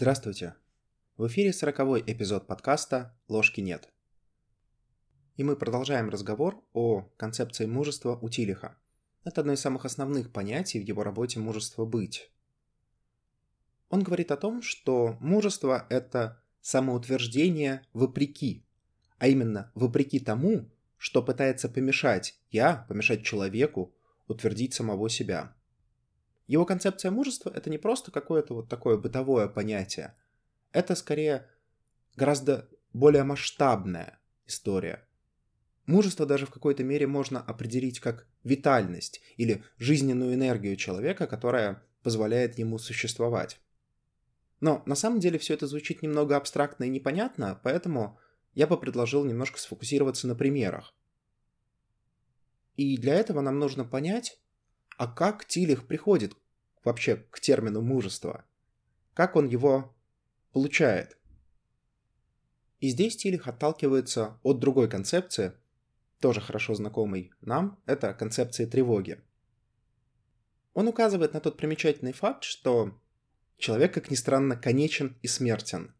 Здравствуйте! В эфире сороковой эпизод подкаста «Ложки нет». И мы продолжаем разговор о концепции мужества у Тилиха. Это одно из самых основных понятий в его работе «Мужество быть». Он говорит о том, что мужество — это самоутверждение вопреки, а именно вопреки тому, что пытается помешать я, помешать человеку утвердить самого себя – его концепция мужества — это не просто какое-то вот такое бытовое понятие. Это скорее гораздо более масштабная история. Мужество даже в какой-то мере можно определить как витальность или жизненную энергию человека, которая позволяет ему существовать. Но на самом деле все это звучит немного абстрактно и непонятно, поэтому я бы предложил немножко сфокусироваться на примерах. И для этого нам нужно понять, а как Тилих приходит вообще к термину мужество? Как он его получает? И здесь Тилих отталкивается от другой концепции, тоже хорошо знакомой нам, это концепция тревоги. Он указывает на тот примечательный факт, что человек, как ни странно, конечен и смертен.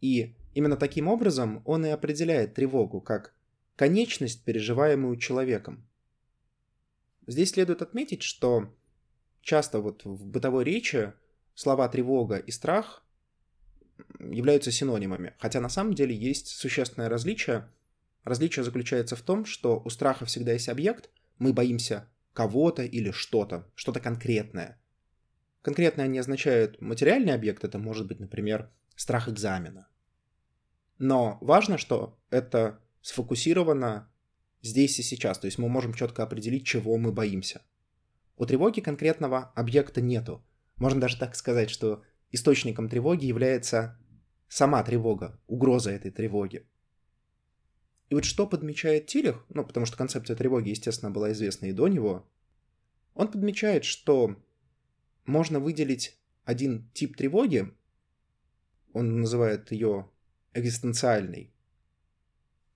И именно таким образом он и определяет тревогу как конечность, переживаемую человеком. Здесь следует отметить, что часто вот в бытовой речи слова тревога и страх являются синонимами, хотя на самом деле есть существенное различие. Различие заключается в том, что у страха всегда есть объект, мы боимся кого-то или что-то, что-то конкретное. Конкретное не означает материальный объект, это может быть, например, страх экзамена. Но важно, что это сфокусировано здесь и сейчас. То есть мы можем четко определить, чего мы боимся. У тревоги конкретного объекта нету. Можно даже так сказать, что источником тревоги является сама тревога, угроза этой тревоги. И вот что подмечает Тилих, ну, потому что концепция тревоги, естественно, была известна и до него, он подмечает, что можно выделить один тип тревоги, он называет ее экзистенциальной.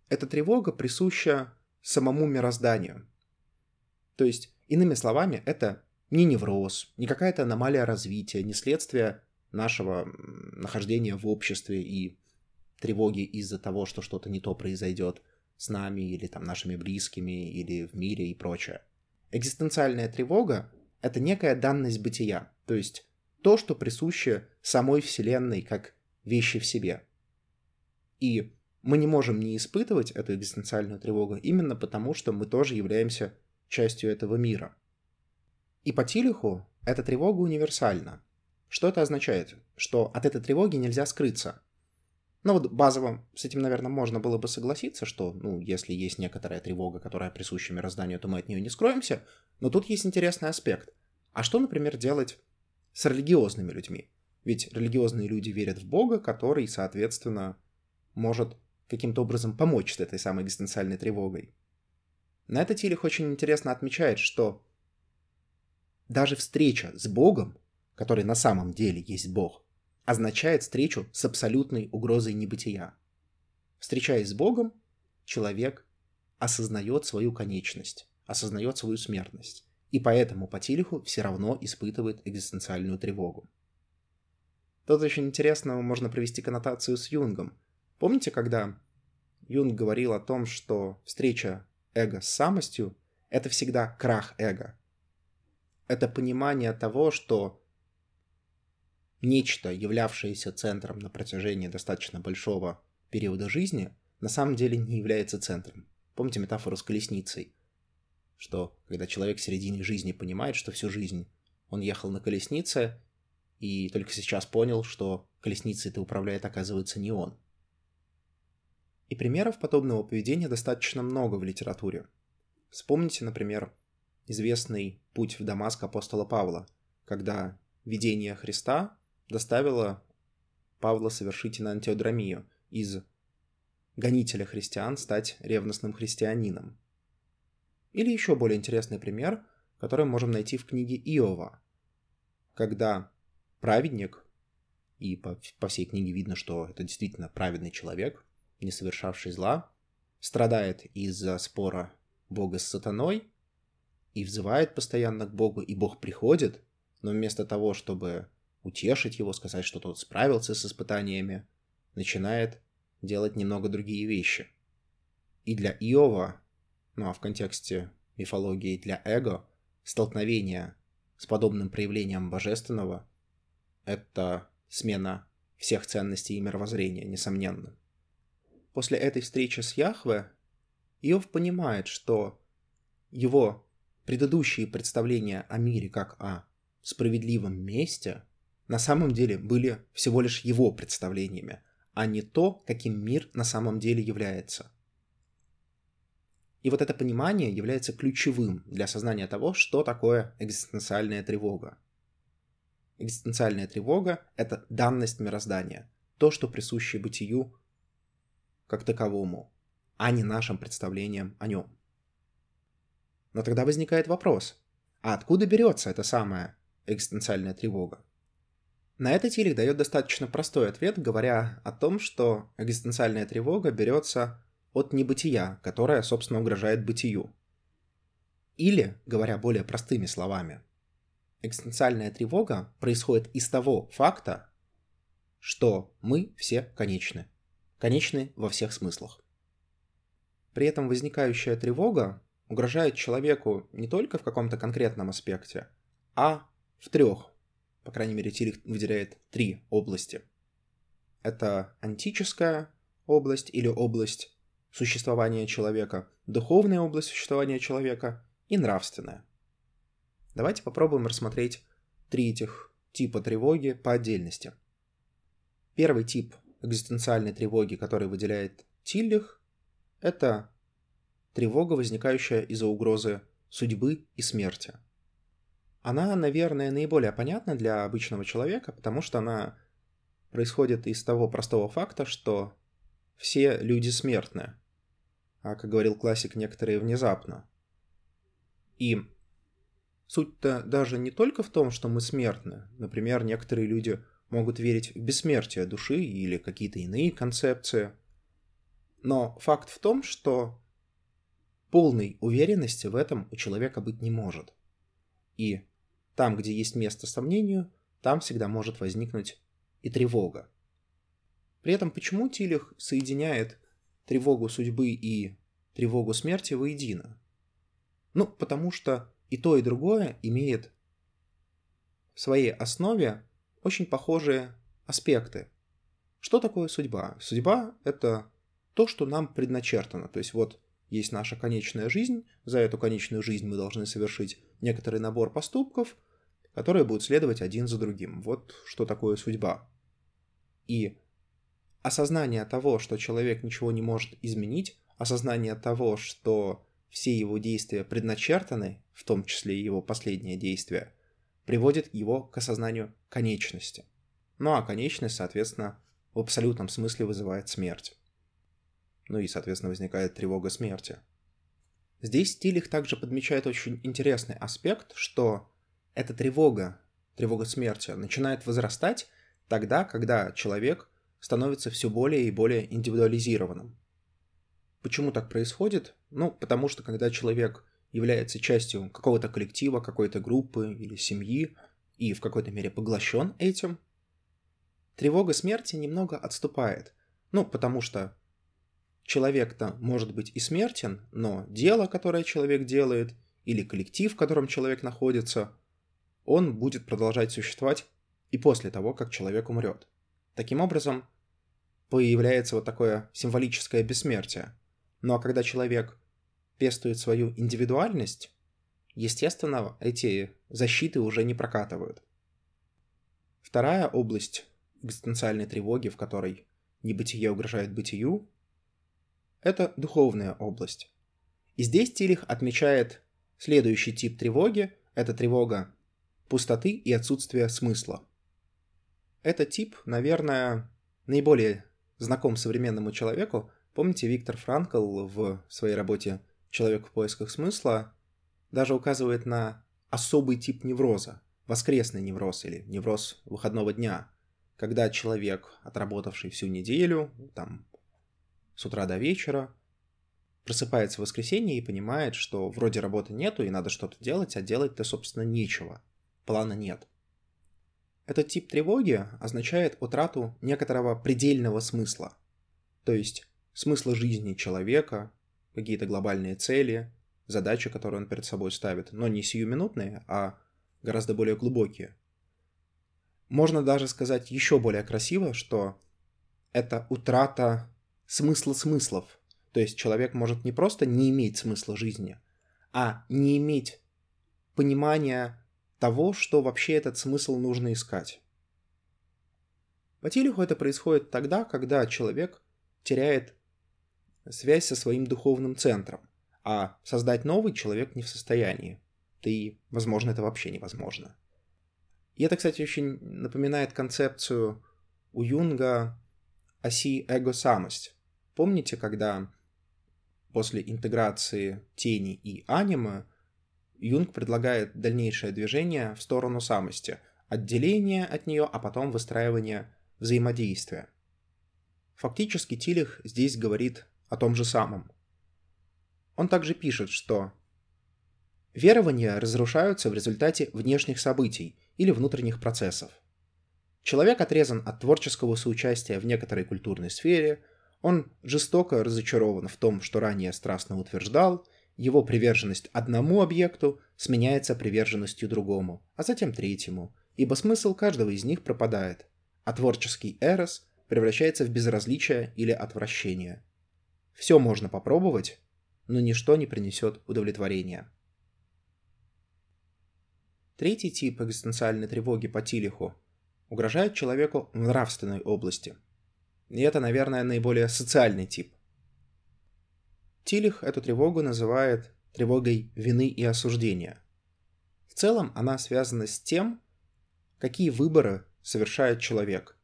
Эта тревога присуща самому мирозданию. То есть, иными словами, это не невроз, не какая-то аномалия развития, не следствие нашего нахождения в обществе и тревоги из-за того, что что-то не то произойдет с нами или там нашими близкими или в мире и прочее. Экзистенциальная тревога — это некая данность бытия, то есть то, что присуще самой Вселенной как вещи в себе. И мы не можем не испытывать эту экзистенциальную тревогу именно потому, что мы тоже являемся частью этого мира. И по Тилиху эта тревога универсальна. Что это означает? Что от этой тревоги нельзя скрыться. Ну вот базово с этим, наверное, можно было бы согласиться, что, ну, если есть некоторая тревога, которая присуща мирозданию, то мы от нее не скроемся. Но тут есть интересный аспект. А что, например, делать с религиозными людьми? Ведь религиозные люди верят в Бога, который, соответственно, может каким-то образом помочь с этой самой экзистенциальной тревогой. На это Тилих очень интересно отмечает, что даже встреча с Богом, который на самом деле есть Бог, означает встречу с абсолютной угрозой небытия. Встречаясь с Богом, человек осознает свою конечность, осознает свою смертность, и поэтому по Тилиху все равно испытывает экзистенциальную тревогу. Тут очень интересно можно провести коннотацию с Юнгом – Помните, когда Юнг говорил о том, что встреча эго с самостью — это всегда крах эго. Это понимание того, что нечто, являвшееся центром на протяжении достаточно большого периода жизни, на самом деле не является центром. Помните метафору с колесницей? Что когда человек в середине жизни понимает, что всю жизнь он ехал на колеснице, и только сейчас понял, что колесницей-то управляет, оказывается, не он. И примеров подобного поведения достаточно много в литературе. Вспомните, например, известный путь в Дамаск апостола Павла, когда видение Христа доставило Павла совершить на антиодромию из гонителя христиан стать ревностным христианином. Или еще более интересный пример, который можем найти в книге Иова, когда праведник, и по, по всей книге видно, что это действительно праведный человек, не совершавший зла, страдает из-за спора Бога с сатаной и взывает постоянно к Богу, и Бог приходит, но вместо того, чтобы утешить его, сказать, что тот справился с испытаниями, начинает делать немного другие вещи. И для Иова, ну а в контексте мифологии для эго, столкновение с подобным проявлением божественного – это смена всех ценностей и мировоззрения, несомненно. После этой встречи с Яхве Иов понимает, что его предыдущие представления о мире как о справедливом месте на самом деле были всего лишь его представлениями, а не то, каким мир на самом деле является. И вот это понимание является ключевым для осознания того, что такое экзистенциальная тревога. Экзистенциальная тревога — это данность мироздания, то, что присуще бытию как таковому, а не нашим представлениям о нем. Но тогда возникает вопрос, а откуда берется эта самая экзистенциальная тревога? На это Тилик дает достаточно простой ответ, говоря о том, что экзистенциальная тревога берется от небытия, которое, собственно, угрожает бытию. Или, говоря более простыми словами, экзистенциальная тревога происходит из того факта, что мы все конечны. Конечны во всех смыслах. При этом возникающая тревога угрожает человеку не только в каком-то конкретном аспекте, а в трех по крайней мере, Тирих выделяет три области. Это антическая область или область существования человека, духовная область существования человека и нравственная. Давайте попробуем рассмотреть три этих типа тревоги по отдельности. Первый тип экзистенциальной тревоги, который выделяет Тиллих, это тревога, возникающая из-за угрозы судьбы и смерти – она, наверное, наиболее понятна для обычного человека, потому что она происходит из того простого факта, что все люди смертны, а, как говорил классик, некоторые внезапно. И суть-то даже не только в том, что мы смертны. Например, некоторые люди могут верить в бессмертие души или какие-то иные концепции. Но факт в том, что полной уверенности в этом у человека быть не может. И там, где есть место сомнению, там всегда может возникнуть и тревога. При этом почему Тилих соединяет тревогу судьбы и тревогу смерти воедино? Ну, потому что и то, и другое имеет в своей основе очень похожие аспекты. Что такое судьба? Судьба — это то, что нам предначертано. То есть вот есть наша конечная жизнь, за эту конечную жизнь мы должны совершить некоторый набор поступков, которые будут следовать один за другим. Вот что такое судьба. И осознание того, что человек ничего не может изменить, осознание того, что все его действия предначертаны, в том числе и его последнее действие, приводит его к осознанию конечности. Ну а конечность, соответственно, в абсолютном смысле вызывает смерть. Ну и, соответственно, возникает тревога смерти. Здесь Стилих также подмечает очень интересный аспект, что эта тревога, тревога смерти, начинает возрастать тогда, когда человек становится все более и более индивидуализированным. Почему так происходит? Ну, потому что когда человек является частью какого-то коллектива, какой-то группы или семьи и в какой-то мере поглощен этим, тревога смерти немного отступает. Ну, потому что человек-то может быть и смертен, но дело, которое человек делает, или коллектив, в котором человек находится, он будет продолжать существовать и после того, как человек умрет. Таким образом, появляется вот такое символическое бессмертие. Ну а когда человек пестует свою индивидуальность, естественно, эти защиты уже не прокатывают. Вторая область экзистенциальной тревоги, в которой небытие угрожает бытию, это духовная область. И здесь Тилих отмечает следующий тип тревоги. Это тревога пустоты и отсутствия смысла. Этот тип, наверное, наиболее знаком современному человеку. Помните, Виктор Франкл в своей работе «Человек в поисках смысла» даже указывает на особый тип невроза, воскресный невроз или невроз выходного дня, когда человек, отработавший всю неделю, там, с утра до вечера, просыпается в воскресенье и понимает, что вроде работы нету и надо что-то делать, а делать-то, собственно, нечего – плана нет. Этот тип тревоги означает утрату некоторого предельного смысла, то есть смысла жизни человека, какие-то глобальные цели, задачи, которые он перед собой ставит, но не сиюминутные, а гораздо более глубокие. Можно даже сказать еще более красиво, что это утрата смысла смыслов. То есть человек может не просто не иметь смысла жизни, а не иметь понимания того, что вообще этот смысл нужно искать. По телеху это происходит тогда, когда человек теряет связь со своим духовным центром, а создать новый человек не в состоянии. Да и, возможно, это вообще невозможно. И это, кстати, очень напоминает концепцию у Юнга оси эго-самость. Помните, когда после интеграции тени и аниме Юнг предлагает дальнейшее движение в сторону самости, отделение от нее, а потом выстраивание взаимодействия. Фактически Тилих здесь говорит о том же самом. Он также пишет, что верования разрушаются в результате внешних событий или внутренних процессов. Человек отрезан от творческого соучастия в некоторой культурной сфере, он жестоко разочарован в том, что ранее страстно утверждал, его приверженность одному объекту сменяется приверженностью другому, а затем третьему, ибо смысл каждого из них пропадает, а творческий эрос превращается в безразличие или отвращение. Все можно попробовать, но ничто не принесет удовлетворения. Третий тип экзистенциальной тревоги по Тилиху угрожает человеку в нравственной области. И это, наверное, наиболее социальный тип. Тилих эту тревогу называет тревогой вины и осуждения. В целом она связана с тем, какие выборы совершает человек,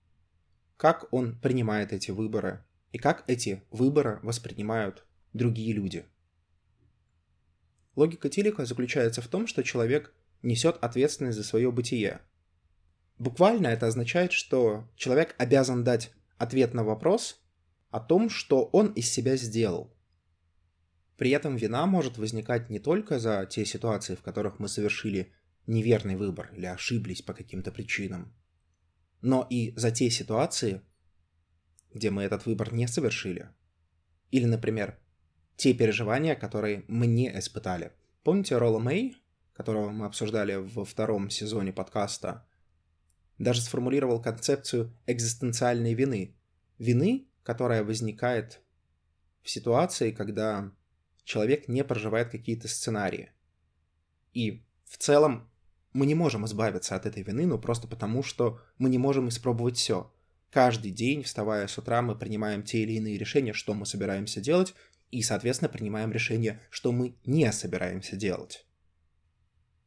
как он принимает эти выборы и как эти выборы воспринимают другие люди. Логика Тилика заключается в том, что человек несет ответственность за свое бытие. Буквально это означает, что человек обязан дать ответ на вопрос о том, что он из себя сделал. При этом вина может возникать не только за те ситуации, в которых мы совершили неверный выбор или ошиблись по каким-то причинам, но и за те ситуации, где мы этот выбор не совершили. Или, например, те переживания, которые мы не испытали. Помните Ролла Мэй, которого мы обсуждали во втором сезоне подкаста, даже сформулировал концепцию экзистенциальной вины. Вины, которая возникает в ситуации, когда человек не проживает какие-то сценарии. И в целом мы не можем избавиться от этой вины, ну просто потому, что мы не можем испробовать все. Каждый день, вставая с утра, мы принимаем те или иные решения, что мы собираемся делать, и, соответственно, принимаем решение, что мы не собираемся делать.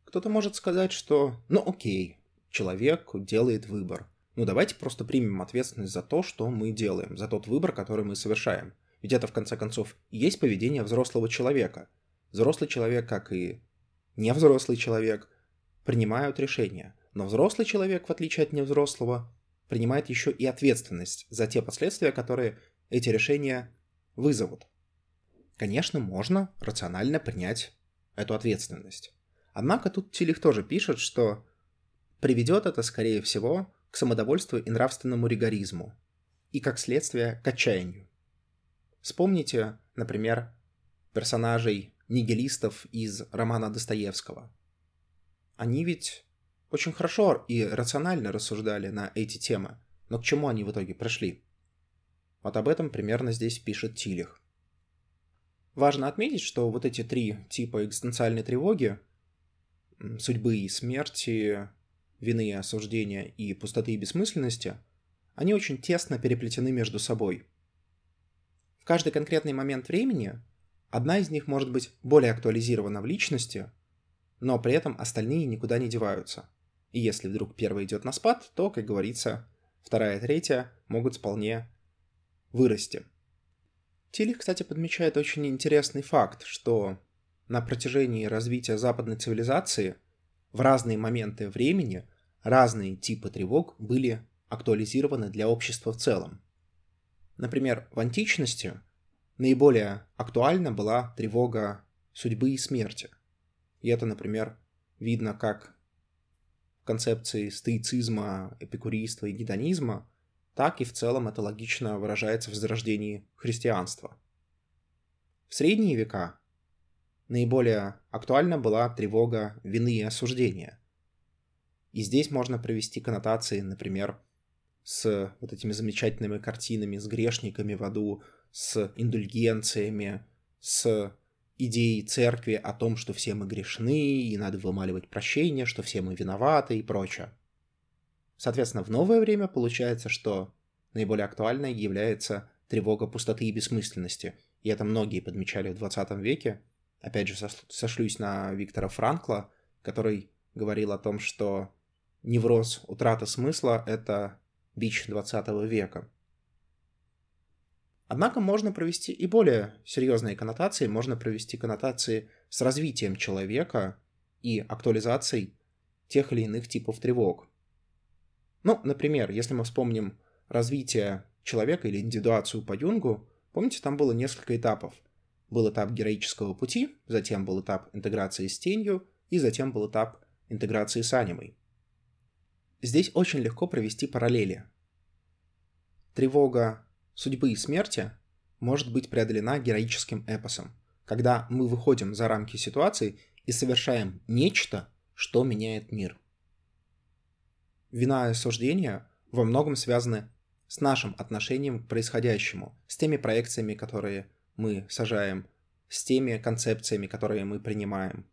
Кто-то может сказать, что ну окей, человек делает выбор. Ну давайте просто примем ответственность за то, что мы делаем, за тот выбор, который мы совершаем. Ведь это, в конце концов, и есть поведение взрослого человека. Взрослый человек, как и невзрослый человек, принимают решения. Но взрослый человек, в отличие от невзрослого, принимает еще и ответственность за те последствия, которые эти решения вызовут. Конечно, можно рационально принять эту ответственность. Однако тут Тилих тоже пишет, что приведет это, скорее всего, к самодовольству и нравственному ригоризму, и, как следствие, к отчаянию. Вспомните, например, персонажей нигилистов из романа Достоевского. Они ведь очень хорошо и рационально рассуждали на эти темы, но к чему они в итоге пришли? Вот об этом примерно здесь пишет Тилих. Важно отметить, что вот эти три типа экзистенциальной тревоги судьбы и смерти, вины и осуждения и пустоты и бессмысленности, они очень тесно переплетены между собой. В каждый конкретный момент времени одна из них может быть более актуализирована в личности, но при этом остальные никуда не деваются. И если вдруг первая идет на спад, то, как говорится, вторая и третья могут вполне вырасти. Тилих, кстати, подмечает очень интересный факт, что на протяжении развития западной цивилизации в разные моменты времени разные типы тревог были актуализированы для общества в целом. Например, в античности наиболее актуальна была тревога судьбы и смерти. И это, например, видно как концепции стоицизма, эпикурийства и гедонизма, так и в целом это логично выражается в зарождении христианства. В средние века наиболее актуальна была тревога вины и осуждения. И здесь можно провести коннотации, например, с вот этими замечательными картинами, с грешниками в аду, с индульгенциями, с идеей церкви о том, что все мы грешны, и надо вымаливать прощение, что все мы виноваты и прочее. Соответственно, в новое время получается, что наиболее актуальной является тревога пустоты и бессмысленности. И это многие подмечали в 20 веке. Опять же, сошлюсь на Виктора Франкла, который говорил о том, что невроз утрата смысла — это бич 20 века. Однако можно провести и более серьезные коннотации, можно провести коннотации с развитием человека и актуализацией тех или иных типов тревог. Ну, например, если мы вспомним развитие человека или индивидуацию по Юнгу, помните, там было несколько этапов. Был этап героического пути, затем был этап интеграции с тенью, и затем был этап интеграции с анимой. Здесь очень легко провести параллели. Тревога судьбы и смерти может быть преодолена героическим эпосом, когда мы выходим за рамки ситуации и совершаем нечто, что меняет мир. Вина и осуждение во многом связаны с нашим отношением к происходящему, с теми проекциями, которые мы сажаем, с теми концепциями, которые мы принимаем.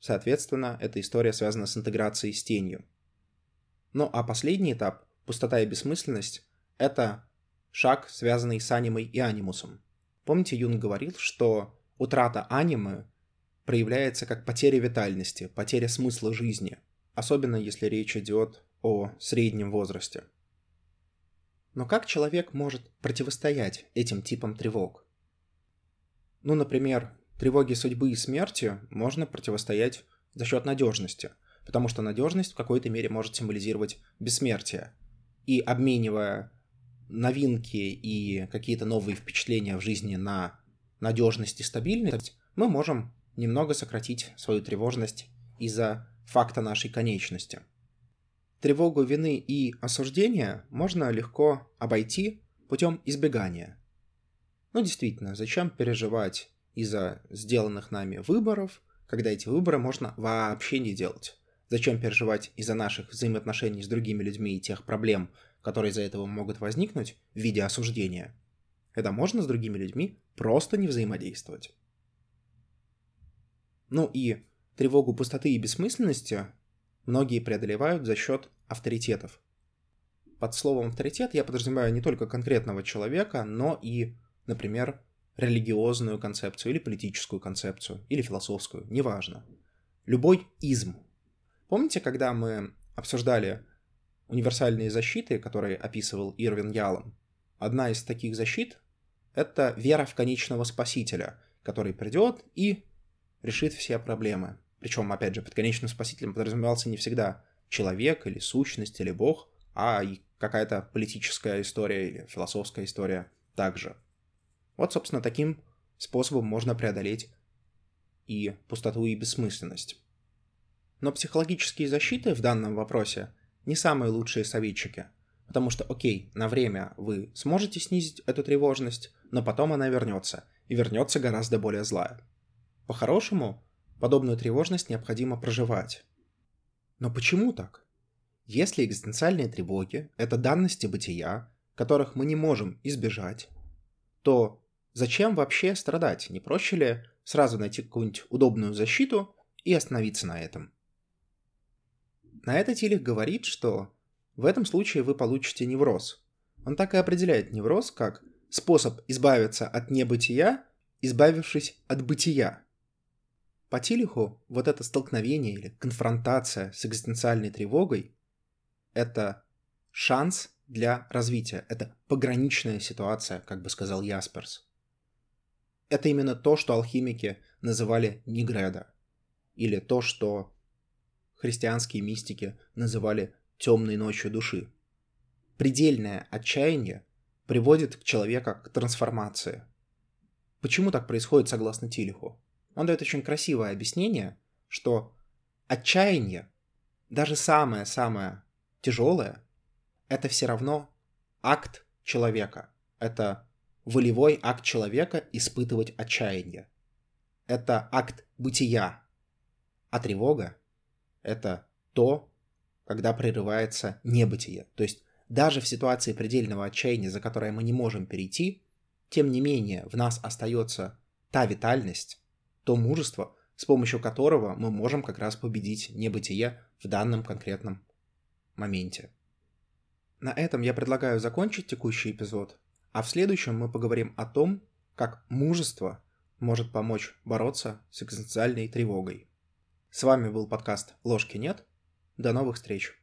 Соответственно, эта история связана с интеграцией с тенью. Ну а последний этап, пустота и бессмысленность, это шаг, связанный с анимой и анимусом. Помните, Юн говорил, что утрата анимы проявляется как потеря витальности, потеря смысла жизни, особенно если речь идет о среднем возрасте. Но как человек может противостоять этим типам тревог? Ну, например, тревоге судьбы и смерти можно противостоять за счет надежности, потому что надежность в какой-то мере может символизировать бессмертие. И обменивая новинки и какие-то новые впечатления в жизни на надежность и стабильность, мы можем немного сократить свою тревожность из-за факта нашей конечности. Тревогу вины и осуждения можно легко обойти путем избегания. Ну действительно, зачем переживать из-за сделанных нами выборов, когда эти выборы можно вообще не делать? Зачем переживать из-за наших взаимоотношений с другими людьми и тех проблем, которые из-за этого могут возникнуть в виде осуждения, это можно с другими людьми просто не взаимодействовать. Ну и тревогу пустоты и бессмысленности многие преодолевают за счет авторитетов. Под словом авторитет я подразумеваю не только конкретного человека, но и, например, религиозную концепцию или политическую концепцию, или философскую, неважно. Любой изм. Помните, когда мы обсуждали универсальные защиты, которые описывал Ирвин Ялом. Одна из таких защит — это вера в конечного спасителя, который придет и решит все проблемы. Причем, опять же, под конечным спасителем подразумевался не всегда человек или сущность или бог, а и какая-то политическая история или философская история также. Вот, собственно, таким способом можно преодолеть и пустоту, и бессмысленность. Но психологические защиты в данном вопросе не самые лучшие советчики. Потому что, окей, на время вы сможете снизить эту тревожность, но потом она вернется, и вернется гораздо более злая. По-хорошему, подобную тревожность необходимо проживать. Но почему так? Если экзистенциальные тревоги — это данности бытия, которых мы не можем избежать, то зачем вообще страдать? Не проще ли сразу найти какую-нибудь удобную защиту и остановиться на этом? На это Тилих говорит, что в этом случае вы получите невроз. Он так и определяет невроз как способ избавиться от небытия, избавившись от бытия. По Тилиху вот это столкновение или конфронтация с экзистенциальной тревогой – это шанс для развития, это пограничная ситуация, как бы сказал Ясперс. Это именно то, что алхимики называли нигреда, или то, что христианские мистики называли темной ночью души. Предельное отчаяние приводит к человека к трансформации. Почему так происходит согласно Тилиху? Он дает очень красивое объяснение, что отчаяние даже самое-самое тяжелое — это все равно акт человека. Это волевой акт человека испытывать отчаяние. Это акт бытия. А тревога — это то, когда прерывается небытие. То есть даже в ситуации предельного отчаяния, за которое мы не можем перейти, тем не менее в нас остается та витальность, то мужество, с помощью которого мы можем как раз победить небытие в данном конкретном моменте. На этом я предлагаю закончить текущий эпизод, а в следующем мы поговорим о том, как мужество может помочь бороться с экзистенциальной тревогой. С вами был подкаст «Ложки нет». До новых встреч!